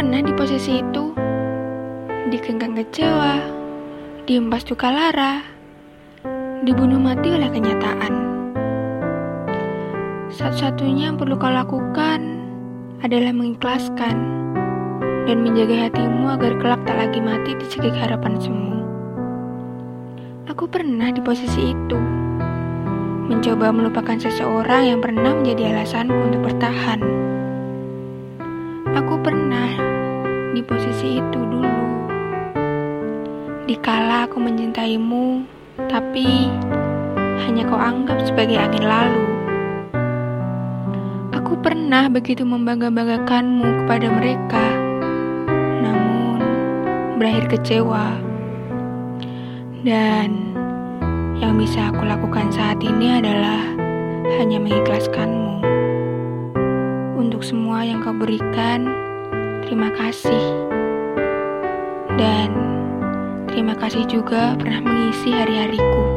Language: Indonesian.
pernah di posisi itu, dikengkang kecewa, diempas duka lara, dibunuh mati oleh kenyataan. Satu-satunya yang perlu kau lakukan adalah mengikhlaskan dan menjaga hatimu agar kelak tak lagi mati di cekik harapan semu. Aku pernah di posisi itu, mencoba melupakan seseorang yang pernah menjadi alasanku untuk bertahan. Aku pernah di posisi itu dulu. Dikala aku mencintaimu, tapi hanya kau anggap sebagai angin lalu. Aku pernah begitu membangga-banggakanmu kepada mereka, namun berakhir kecewa. Dan yang bisa aku lakukan saat ini adalah hanya mengikhlaskanmu. Untuk semua yang kau berikan, terima kasih. Dan terima kasih juga pernah mengisi hari-hariku.